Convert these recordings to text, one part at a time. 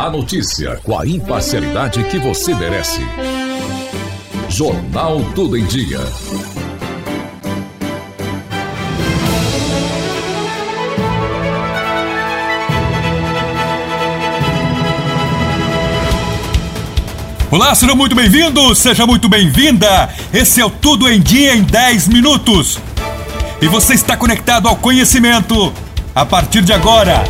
A notícia com a imparcialidade que você merece. Jornal Tudo em Dia. Olá, seja muito bem-vindo, seja muito bem-vinda. Esse é o Tudo em Dia em 10 minutos. E você está conectado ao conhecimento a partir de agora.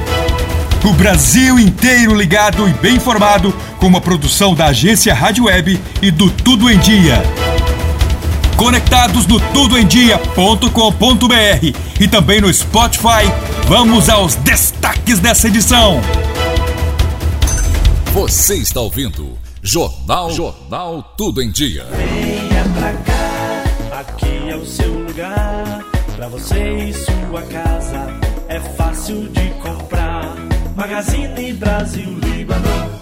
O Brasil inteiro ligado e bem informado com uma produção da agência Rádio Web e do Tudo em Dia. Conectados no tudoemdia.com.br e também no Spotify, vamos aos destaques dessa edição. Você está ouvindo Jornal Jornal Tudo em Dia. Venha pra cá, aqui é o seu lugar. Pra você e sua casa é fácil de. Magazine Brasil Líbano.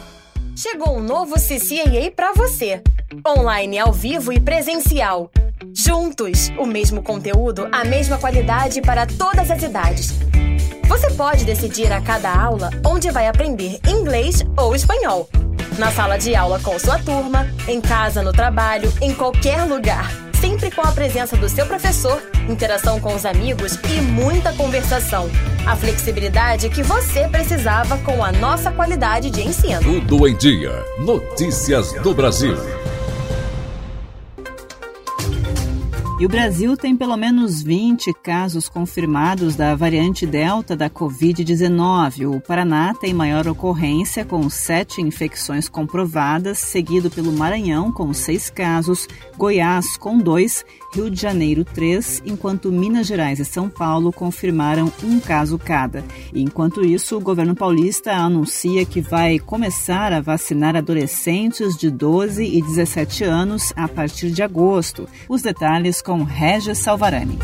Chegou um novo CCAA para você. Online, ao vivo e presencial. Juntos, o mesmo conteúdo, a mesma qualidade para todas as idades. Você pode decidir a cada aula onde vai aprender inglês ou espanhol. Na sala de aula com sua turma, em casa, no trabalho, em qualquer lugar sempre com a presença do seu professor, interação com os amigos e muita conversação. A flexibilidade que você precisava com a nossa qualidade de ensino. Tudo em Dia. Notícias do Brasil. E o Brasil tem pelo menos 20 casos confirmados da variante Delta da Covid-19. O Paraná tem maior ocorrência, com sete infecções comprovadas, seguido pelo Maranhão, com seis casos, Goiás, com dois, Rio de Janeiro, três, enquanto Minas Gerais e São Paulo confirmaram um caso cada. Enquanto isso, o governo paulista anuncia que vai começar a vacinar adolescentes de 12 e 17 anos a partir de agosto. Os detalhes com Regis Salvarani.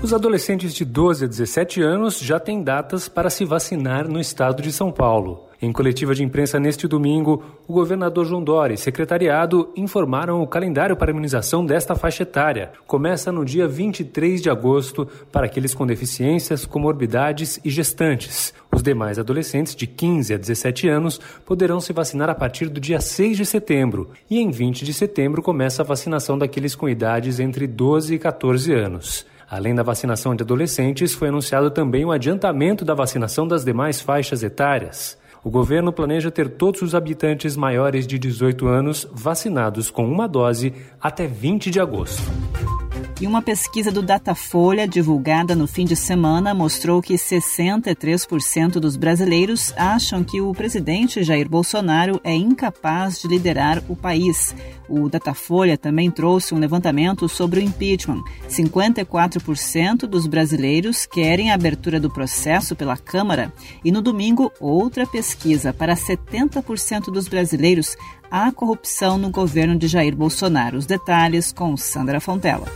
Os adolescentes de 12 a 17 anos já têm datas para se vacinar no estado de São Paulo. Em coletiva de imprensa neste domingo, o governador João Dória e secretariado informaram o calendário para imunização desta faixa etária. Começa no dia 23 de agosto para aqueles com deficiências, comorbidades e gestantes. Os demais adolescentes de 15 a 17 anos poderão se vacinar a partir do dia 6 de setembro. E em 20 de setembro começa a vacinação daqueles com idades entre 12 e 14 anos. Além da vacinação de adolescentes, foi anunciado também o adiantamento da vacinação das demais faixas etárias. O governo planeja ter todos os habitantes maiores de 18 anos vacinados com uma dose até 20 de agosto. E uma pesquisa do Datafolha, divulgada no fim de semana, mostrou que 63% dos brasileiros acham que o presidente Jair Bolsonaro é incapaz de liderar o país. O Datafolha também trouxe um levantamento sobre o impeachment. 54% dos brasileiros querem a abertura do processo pela Câmara. E no domingo, outra pesquisa para 70% dos brasileiros há corrupção no governo de Jair Bolsonaro. Os detalhes com Sandra Fontela.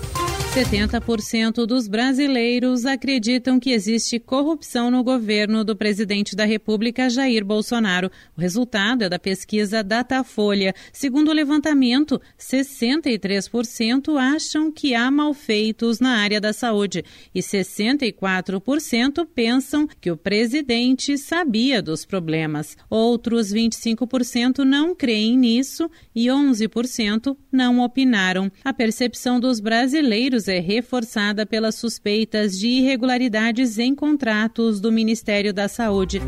70% dos brasileiros acreditam que existe corrupção no governo do presidente da República, Jair Bolsonaro. O resultado é da pesquisa Datafolha. Segundo o levantamento, 63% acham que há malfeitos na área da saúde e 64% pensam que o presidente sabia dos problemas. Outros 25% não creem nisso e 11% não opinaram. A percepção dos brasileiros é reforçada pelas suspeitas de irregularidades em contratos do Ministério da Saúde.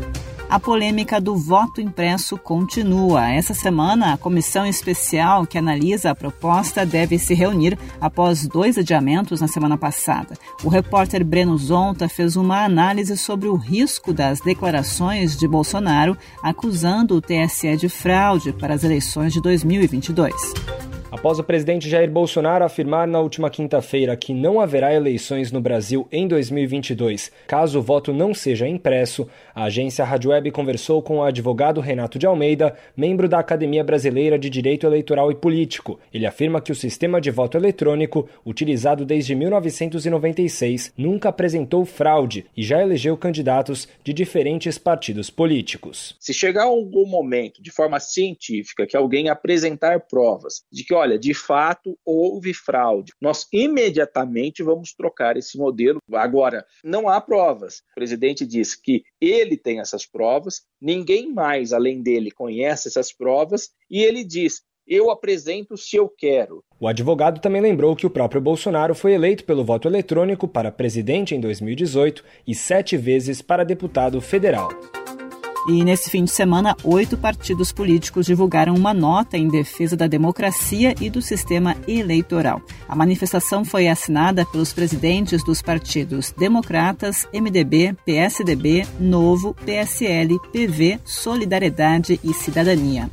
A polêmica do voto impresso continua. Essa semana, a comissão especial que analisa a proposta deve se reunir após dois adiamentos na semana passada. O repórter Breno Zonta fez uma análise sobre o risco das declarações de Bolsonaro acusando o TSE de fraude para as eleições de 2022. Após o presidente Jair Bolsonaro afirmar na última quinta-feira que não haverá eleições no Brasil em 2022, caso o voto não seja impresso, a agência Rádio Web conversou com o advogado Renato de Almeida, membro da Academia Brasileira de Direito Eleitoral e Político. Ele afirma que o sistema de voto eletrônico, utilizado desde 1996, nunca apresentou fraude e já elegeu candidatos de diferentes partidos políticos. Se chegar algum momento, de forma científica, que alguém apresentar provas de que, olha, de fato houve fraude. Nós imediatamente vamos trocar esse modelo. Agora, não há provas. O presidente diz que ele tem essas provas, ninguém mais além dele conhece essas provas, e ele diz: eu apresento se eu quero. O advogado também lembrou que o próprio Bolsonaro foi eleito pelo voto eletrônico para presidente em 2018 e sete vezes para deputado federal. E nesse fim de semana, oito partidos políticos divulgaram uma nota em defesa da democracia e do sistema eleitoral. A manifestação foi assinada pelos presidentes dos partidos Democratas, MDB, PSDB, Novo, PSL, PV, Solidariedade e Cidadania.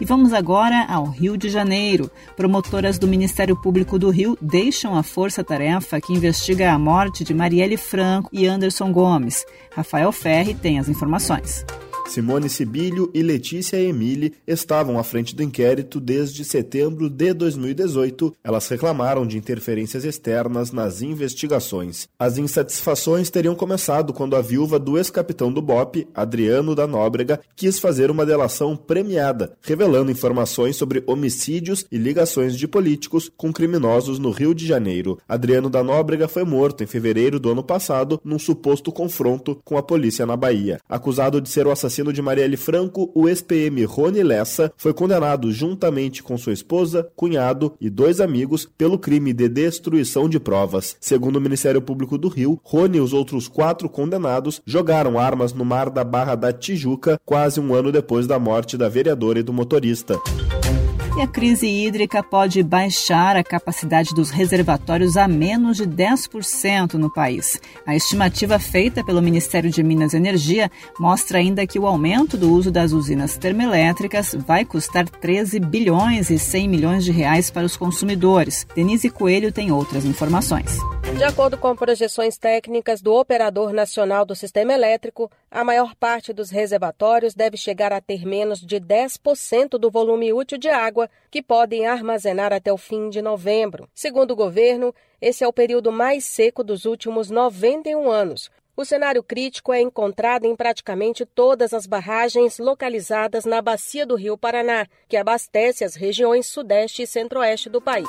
E vamos agora ao Rio de Janeiro. Promotoras do Ministério Público do Rio deixam a força-tarefa que investiga a morte de Marielle Franco e Anderson Gomes. Rafael Ferri tem as informações. Simone Sibilho e Letícia Emile estavam à frente do inquérito desde setembro de 2018. Elas reclamaram de interferências externas nas investigações. As insatisfações teriam começado quando a viúva do ex-capitão do BOP, Adriano da Nóbrega, quis fazer uma delação premiada, revelando informações sobre homicídios e ligações de políticos com criminosos no Rio de Janeiro. Adriano da Nóbrega foi morto em fevereiro do ano passado num suposto confronto com a polícia na Bahia. Acusado de ser o assassino assassino de Marielle Franco, o ex-PM Rony Lessa foi condenado juntamente com sua esposa, cunhado e dois amigos pelo crime de destruição de provas. Segundo o Ministério Público do Rio, Rony e os outros quatro condenados jogaram armas no mar da Barra da Tijuca quase um ano depois da morte da vereadora e do motorista. E a crise hídrica pode baixar a capacidade dos reservatórios a menos de 10% no país. A estimativa feita pelo Ministério de Minas e Energia mostra ainda que o aumento do uso das usinas termoelétricas vai custar 13 bilhões e 100 milhões de reais para os consumidores. Denise Coelho tem outras informações. De acordo com projeções técnicas do Operador Nacional do Sistema Elétrico, a maior parte dos reservatórios deve chegar a ter menos de 10% do volume útil de água que podem armazenar até o fim de novembro. Segundo o governo, esse é o período mais seco dos últimos 91 anos. O cenário crítico é encontrado em praticamente todas as barragens localizadas na bacia do Rio Paraná, que abastece as regiões sudeste e centro-oeste do país.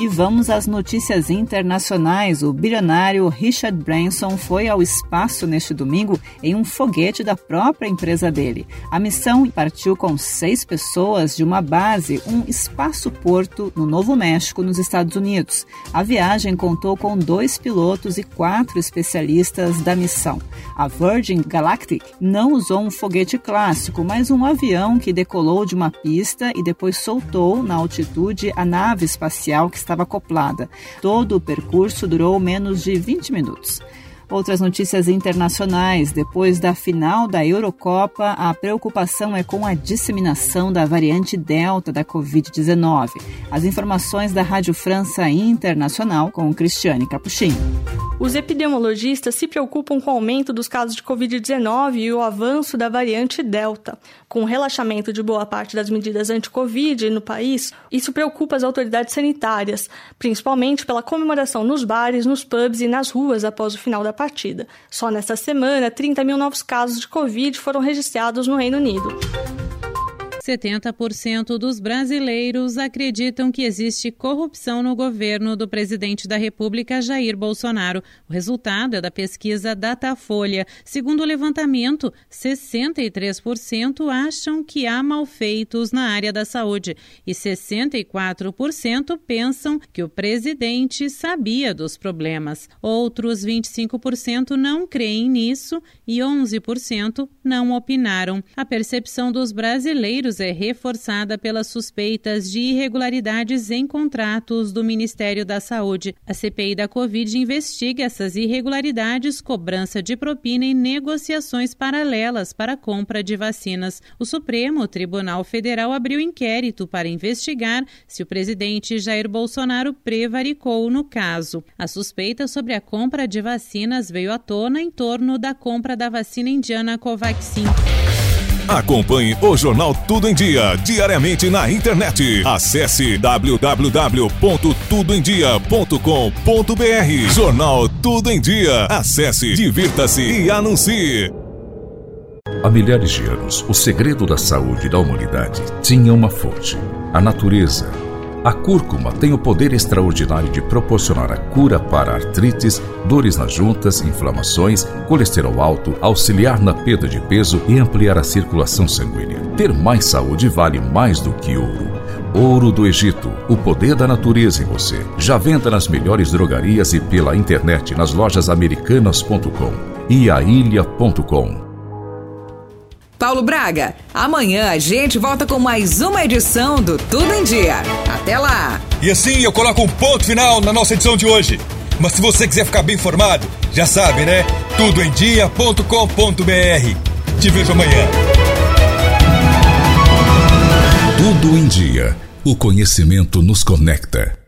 E vamos às notícias internacionais. O bilionário Richard Branson foi ao espaço neste domingo em um foguete da própria empresa dele. A missão partiu com seis pessoas de uma base, um espaço-porto no Novo México, nos Estados Unidos. A viagem contou com dois pilotos e quatro especialistas da missão. A Virgin Galactic não usou um foguete clássico, mas um avião que decolou de uma pista e depois soltou na altitude a nave espacial que estava acoplada. Todo o percurso durou menos de 20 minutos. Outras notícias internacionais. Depois da final da Eurocopa, a preocupação é com a disseminação da variante Delta da Covid-19. As informações da Rádio França Internacional com Cristiane Capuchinho. Os epidemiologistas se preocupam com o aumento dos casos de Covid-19 e o avanço da variante Delta. Com o relaxamento de boa parte das medidas anti-Covid no país, isso preocupa as autoridades sanitárias, principalmente pela comemoração nos bares, nos pubs e nas ruas após o final da partida. Só nesta semana, 30 mil novos casos de Covid foram registrados no Reino Unido. 70% dos brasileiros acreditam que existe corrupção no governo do presidente da República, Jair Bolsonaro. O resultado é da pesquisa Datafolha. Segundo o levantamento, 63% acham que há malfeitos na área da saúde e 64% pensam que o presidente sabia dos problemas. Outros 25% não creem nisso e 11% não opinaram. A percepção dos brasileiros é reforçada pelas suspeitas de irregularidades em contratos do Ministério da Saúde. A CPI da Covid investiga essas irregularidades, cobrança de propina e negociações paralelas para a compra de vacinas. O Supremo Tribunal Federal abriu inquérito para investigar se o presidente Jair Bolsonaro prevaricou no caso. A suspeita sobre a compra de vacinas veio à tona em torno da compra da vacina indiana Covaxin. Acompanhe o Jornal Tudo em Dia, diariamente na internet. Acesse www.tudoemdia.com.br. Jornal Tudo em Dia. Acesse, divirta-se e anuncie. Há milhares de anos, o segredo da saúde da humanidade tinha uma fonte: a natureza A cúrcuma tem o poder extraordinário de proporcionar a cura para artrites, dores nas juntas, inflamações, colesterol alto, auxiliar na perda de peso e ampliar a circulação sanguínea. Ter mais saúde vale mais do que ouro. Ouro do Egito, o poder da natureza em você. Já venda nas melhores drogarias e pela internet nas lojas americanas.com e ailha.com. Paulo Braga, amanhã a gente volta com mais uma edição do Tudo em Dia. Até lá! E assim eu coloco um ponto final na nossa edição de hoje. Mas se você quiser ficar bem informado, já sabe, né? tudoemdia.com.br. Te vejo amanhã. Tudo em Dia. O conhecimento nos conecta.